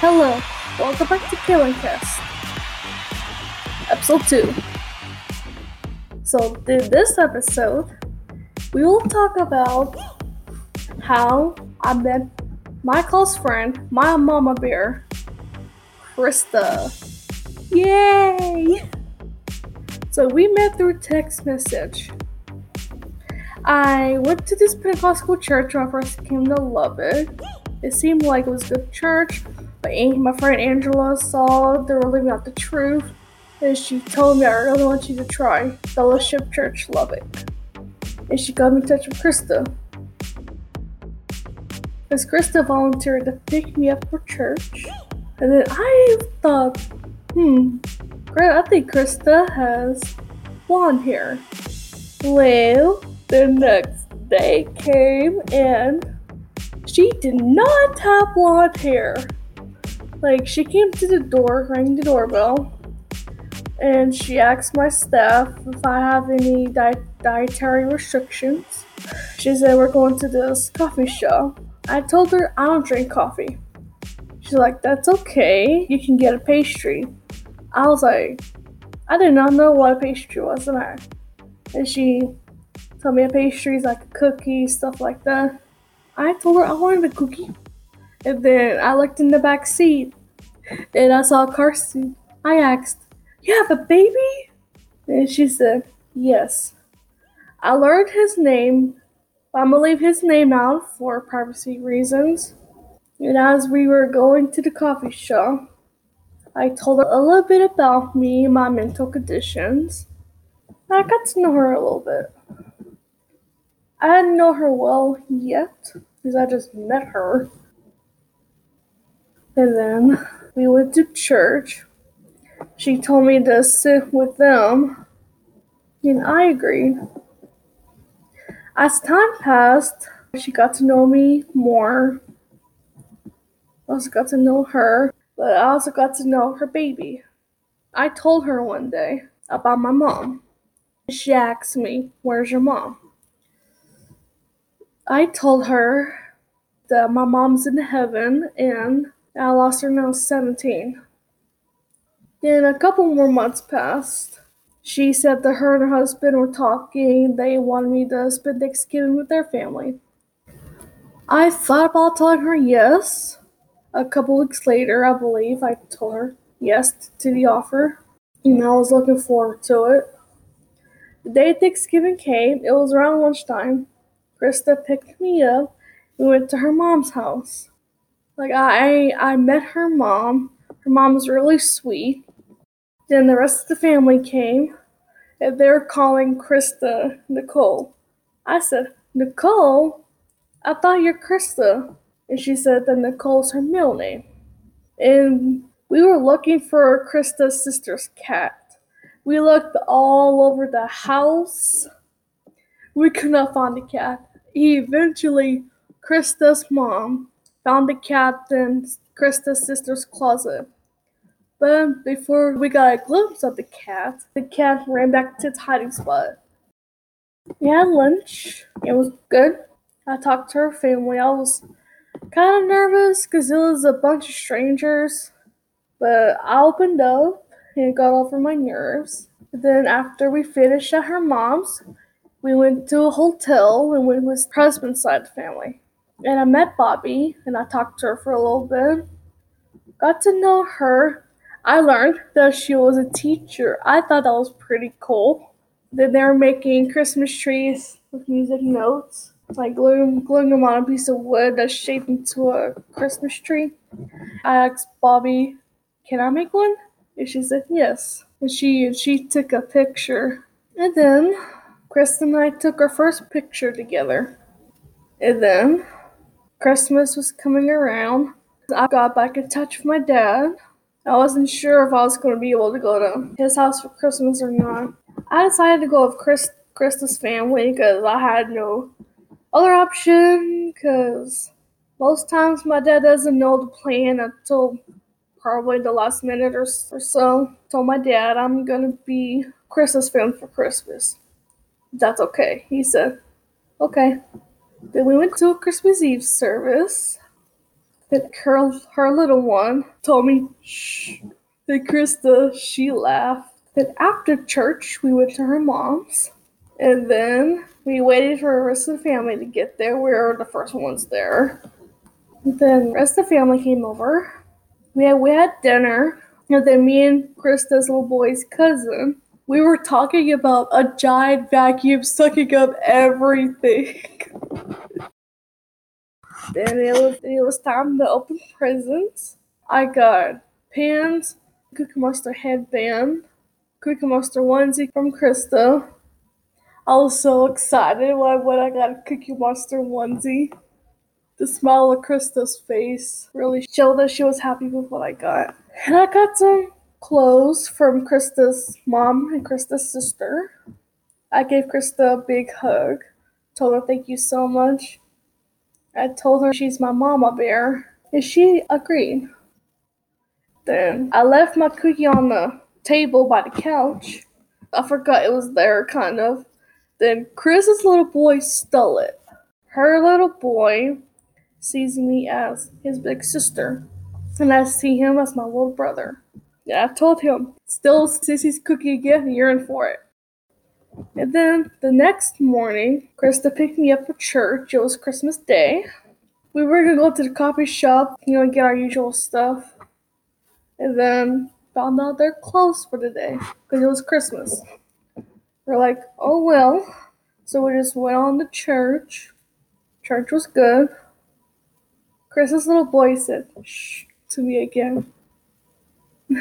Hello, welcome back to KaitlynCast, episode 2. So, in this episode, we will talk about how I met my close friend, my mama bear, Krista. Yay! So, we met through text message. I went to this Pentecostal church when I first came to Lubbock. it. Seemed like it was a good church, but my friend Angela saw they were living out the truth, and she told me I really want you to try Fellowship Church Lubbock. And she got me in touch with Krista. Because Krista volunteered to pick me up for church. And then I thought, hmm, I think Krista has blonde hair. Well, the next day came and she did not have blonde hair. Like, she came to the door, rang the doorbell, and she asked my staff if I have any di- dietary restrictions. She said, We're going to this coffee shop. I told her I don't drink coffee. She's like, That's okay. You can get a pastry. I was like, I did not know what a pastry was, and I. And she told me a pastry is like a cookie, stuff like that. I told her I wanted a cookie. And then I looked in the back seat and I saw Carson. I asked, You have a baby? And she said, Yes. I learned his name, I'm gonna leave his name out for privacy reasons. And as we were going to the coffee shop, I told her a little bit about me my mental conditions. I got to know her a little bit. I didn't know her well yet because I just met her. And then we went to church. She told me to sit with them, and I agreed. As time passed, she got to know me more. I also got to know her, but I also got to know her baby. I told her one day about my mom. She asked me, Where's your mom? I told her that my mom's in heaven and I lost her when I was 17. Then a couple more months passed. She said that her and her husband were talking. They wanted me to spend Thanksgiving with their family. I thought about telling her yes. A couple weeks later, I believe, I told her yes to the offer. And I was looking forward to it. The day Thanksgiving came, it was around lunchtime. Krista picked me up. We went to her mom's house. Like I, I met her mom. Her mom was really sweet. Then the rest of the family came, and they're calling Krista Nicole. I said, Nicole, I thought you're Krista, and she said that Nicole's her middle name. And we were looking for Krista's sister's cat. We looked all over the house. We could not find the cat. Eventually, Krista's mom found the cat in Krista's sister's closet. But before we got a glimpse of the cat, the cat ran back to its hiding spot. We had lunch. It was good. I talked to her family. I was kind of nervous because it was a bunch of strangers, but I opened up and got over my nerves. Then after we finished at her mom's, we went to a hotel and went with husband's side of the family. And I met Bobby and I talked to her for a little bit. Got to know her. I learned that she was a teacher. I thought that was pretty cool. Then they were making Christmas trees with music notes, like gluing, gluing them on a piece of wood that's shaped into a Christmas tree. I asked Bobby, "Can I make one?" And she said yes. And she she took a picture. And then Krista and I took our first picture together. And then Christmas was coming around. I got back in touch with my dad. I wasn't sure if I was going to be able to go to his house for Christmas or not. I decided to go with Chris, Krista's family because I had no other option because Most times my dad doesn't know the plan until probably the last minute or, or so. Told my dad I'm gonna be Christmas family for Christmas. That's okay. He said, okay. Then we went to a Christmas Eve service. Then her, her little one told me, shh. Then Krista, she laughed. Then after church, we went to her mom's. And then we waited for the rest of the family to get there. We were the first ones there. Then the rest of the family came over. We had, we had dinner. And then me and Krista's little boy's cousin, we were talking about a giant vacuum sucking up everything. it was, time to open presents. I got pins, Cookie Monster headband, Cookie Monster onesie from Krista. I was so excited when, when I got a Cookie Monster onesie. The smile on Krista's face really showed that she was happy with what I got. And I got some clothes from Krista's mom and Krista's sister. I gave Krista a big hug, told her thank you so much. I told her she's my mama bear, and she agreed. Then I left my cookie on the table by the couch. I forgot it was there, kind of. Then Chris's little boy stole it. Her little boy sees me as his big sister, and I see him as my little brother. Yeah, I told him, still Sissy's cookie again, you're in for it. And then the next morning, Krista picked me up for church. It was Christmas Day. We were gonna go to the coffee shop, you know, get our usual stuff. And then found out they're closed for the day because it was Christmas. We're like, oh well. So we just went on to church. Church was good. Chris's little boy said, shh, to me again.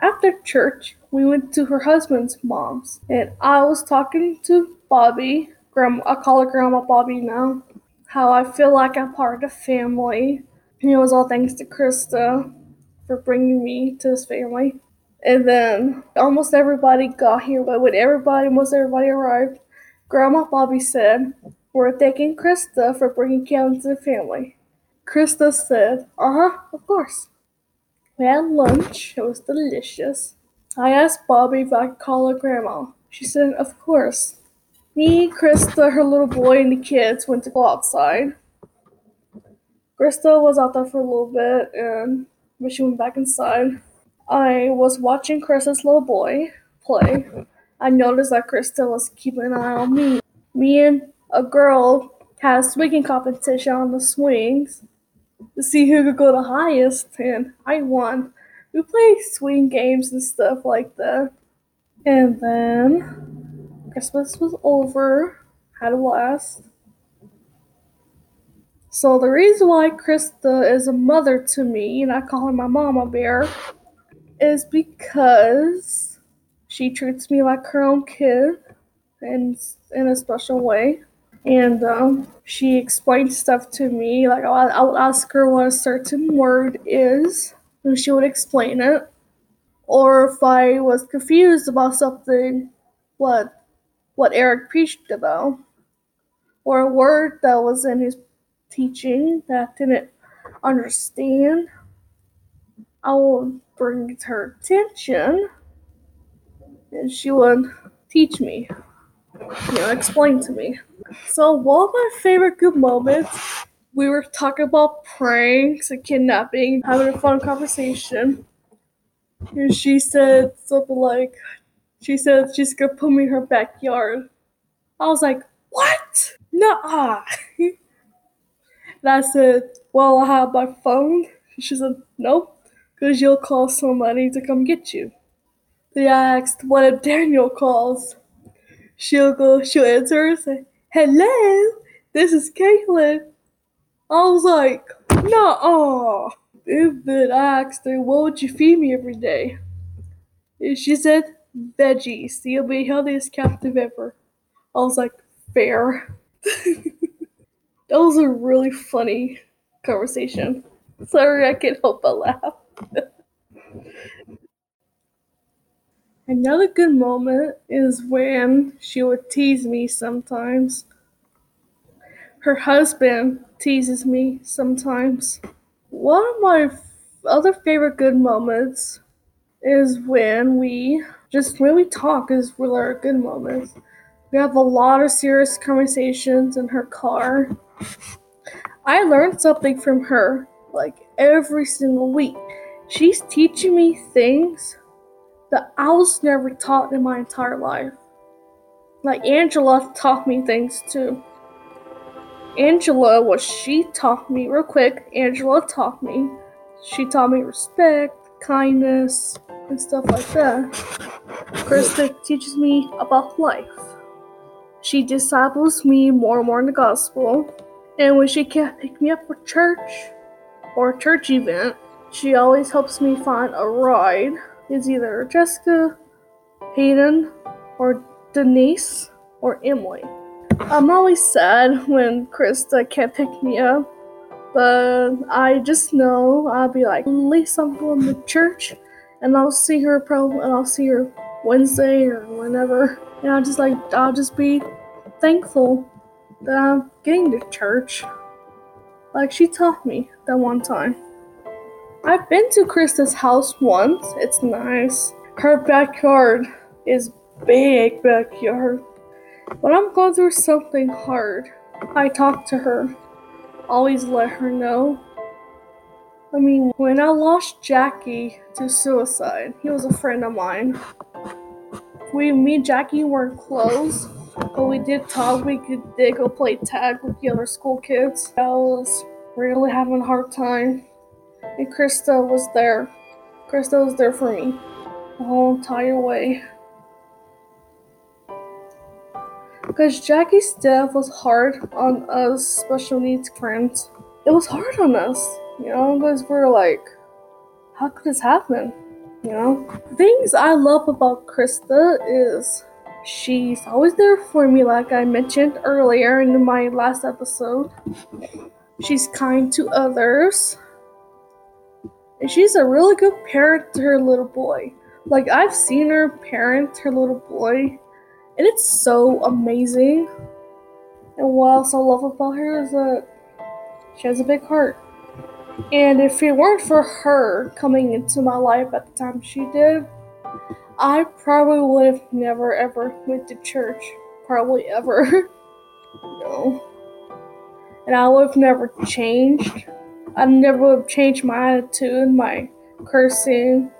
After church, we went to her husband's mom's, and I was talking to Bobby. Grandma, I call her Grandma Bobby now. How I feel like I'm part of the family. And it was all thanks to Krista for bringing me to this family. And then almost everybody got here, but when everybody, most everybody arrived, Grandma Bobby said, We're thanking Krista for bringing Kevin to the family. Krista said, Uh huh, of course. We had lunch. It was delicious. I asked Bobby if I could call her grandma. She said, Of course. Me, Krista, her little boy, and the kids went to go outside. Krista was out there for a little bit, and when she went back inside, I was watching Krista's little boy play. I noticed that Krista was keeping an eye on me. Me and a girl had a swinging competition on the swings to see who could go the highest, and I won. We played swing games and stuff like that. And then Christmas was over. Had a blast. So the reason why Krista is a mother to me, and I call her my mama bear, is because she treats me like her own kid, and in a special way. And um, she explained stuff to me. Like I, I would ask her what a certain word is, and she would explain it. Or if I was confused about something, what what Eric preached about, or a word that was in his teaching that I didn't understand, I would bring it to her attention, and she would teach me, you know, explain to me. So one of my favorite good moments, we were talking about pranks and kidnapping, having a fun conversation. And she said something like, she said she's gonna put me in her backyard. I was like, what? Nuh-uh. and I said, well, I have my phone. She said, nope, because you'll call somebody to come get you. Then I asked, what if Daniel calls? She'll go, she'll answer and say, hello, this is Kaitlyn. I was like. And then I asked her, what would you feed me every day? And she said, veggies. You'll be healthiest captive ever. I was like, fair. that was a really funny conversation. Sorry, I can't help but laugh. Another good moment is when she would tease me sometimes. her husband teases me sometimes. One of my other favorite good moments is when we just when we talk is really our good moments. We have a lot of serious conversations in her car. I learned something from her like every single week. She's teaching me things that I was never taught in my entire life. Like Angela taught me things too. Angela, what she taught me, real quick, Angela taught me. She taught me respect, kindness, and stuff like that. Krista teaches me about life. She disciples me more and more in the gospel. And when she can't pick me up for church or a church event, she always helps me find a ride. It's either Jessica, Hayden, or Denise, or Emily. I'm always sad when Krista can't pick me up, but I just know I'll be like, at least I'm going to church, and I'll see her probably, and I'll see her Wednesday or whenever, and I'll just like, I'll just be thankful that I'm getting to church, like she taught me that one time. I've been to Krista's house once. It's nice. Her backyard is big backyard. When I'm going through something hard, I talk to her. Always let her know. I mean, when I lost Jackie to suicide, he was a friend of mine. We, me and Jackie weren't close, but we did talk. We could, did go play tag with the other school kids. I was really having a hard time, and Krista was there. Krista was there for me the whole entire way. Because Jackie's death was hard on us special needs friends. It was hard on us, you know, because we're like, how could this happen? You know? Things I love about Krista is she's always there for me, like I mentioned earlier in my last episode. She's kind to others. And she's a really good parent to her little boy. Like, I've seen her parent her little boy, and it's so amazing. And what else I love about her is that she has a big heart. And if it weren't for her coming into my life at the time she did, I probably would have never ever went to church. Probably ever. no. And I would have never changed. I never would have changed my attitude, my cursing,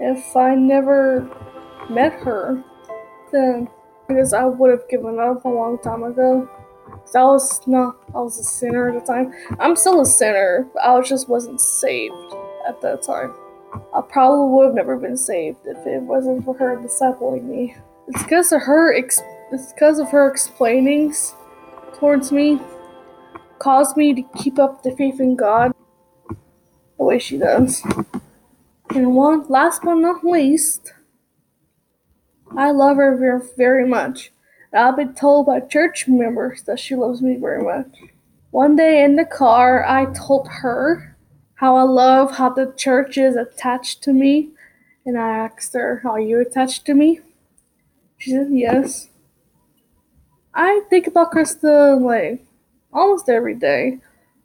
if I never met her. Then, because I would have given up a long time ago. I was not, I was a sinner at the time. I'm still a sinner, but I just wasn't saved at that time. I probably would have never been saved if it wasn't for her discipling me. It's because of her. Ex- it's because of her explainings towards me caused me to keep up the faith in God the way she does. And one, last but not least, I love her very, very much. And I've been told by church members that she loves me very much. One day in the car, I told her how I love how the church is attached to me. And I asked her, Are you attached to me? She said, Yes. I think about Krista like almost every day.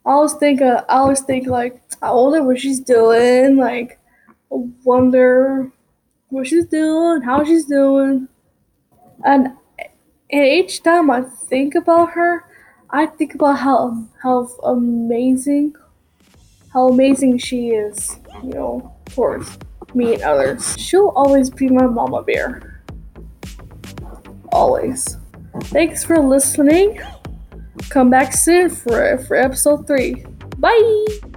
I always think, uh, I always think like, I wonder what she's doing. Like, I wonder what she's doing, how she's doing. And, and each time I think about her, I think about how how amazing how amazing she is, you know, towards me and others. She'll always be my mama bear. Always. Thanks for listening. Come back soon for for episode 3. Bye.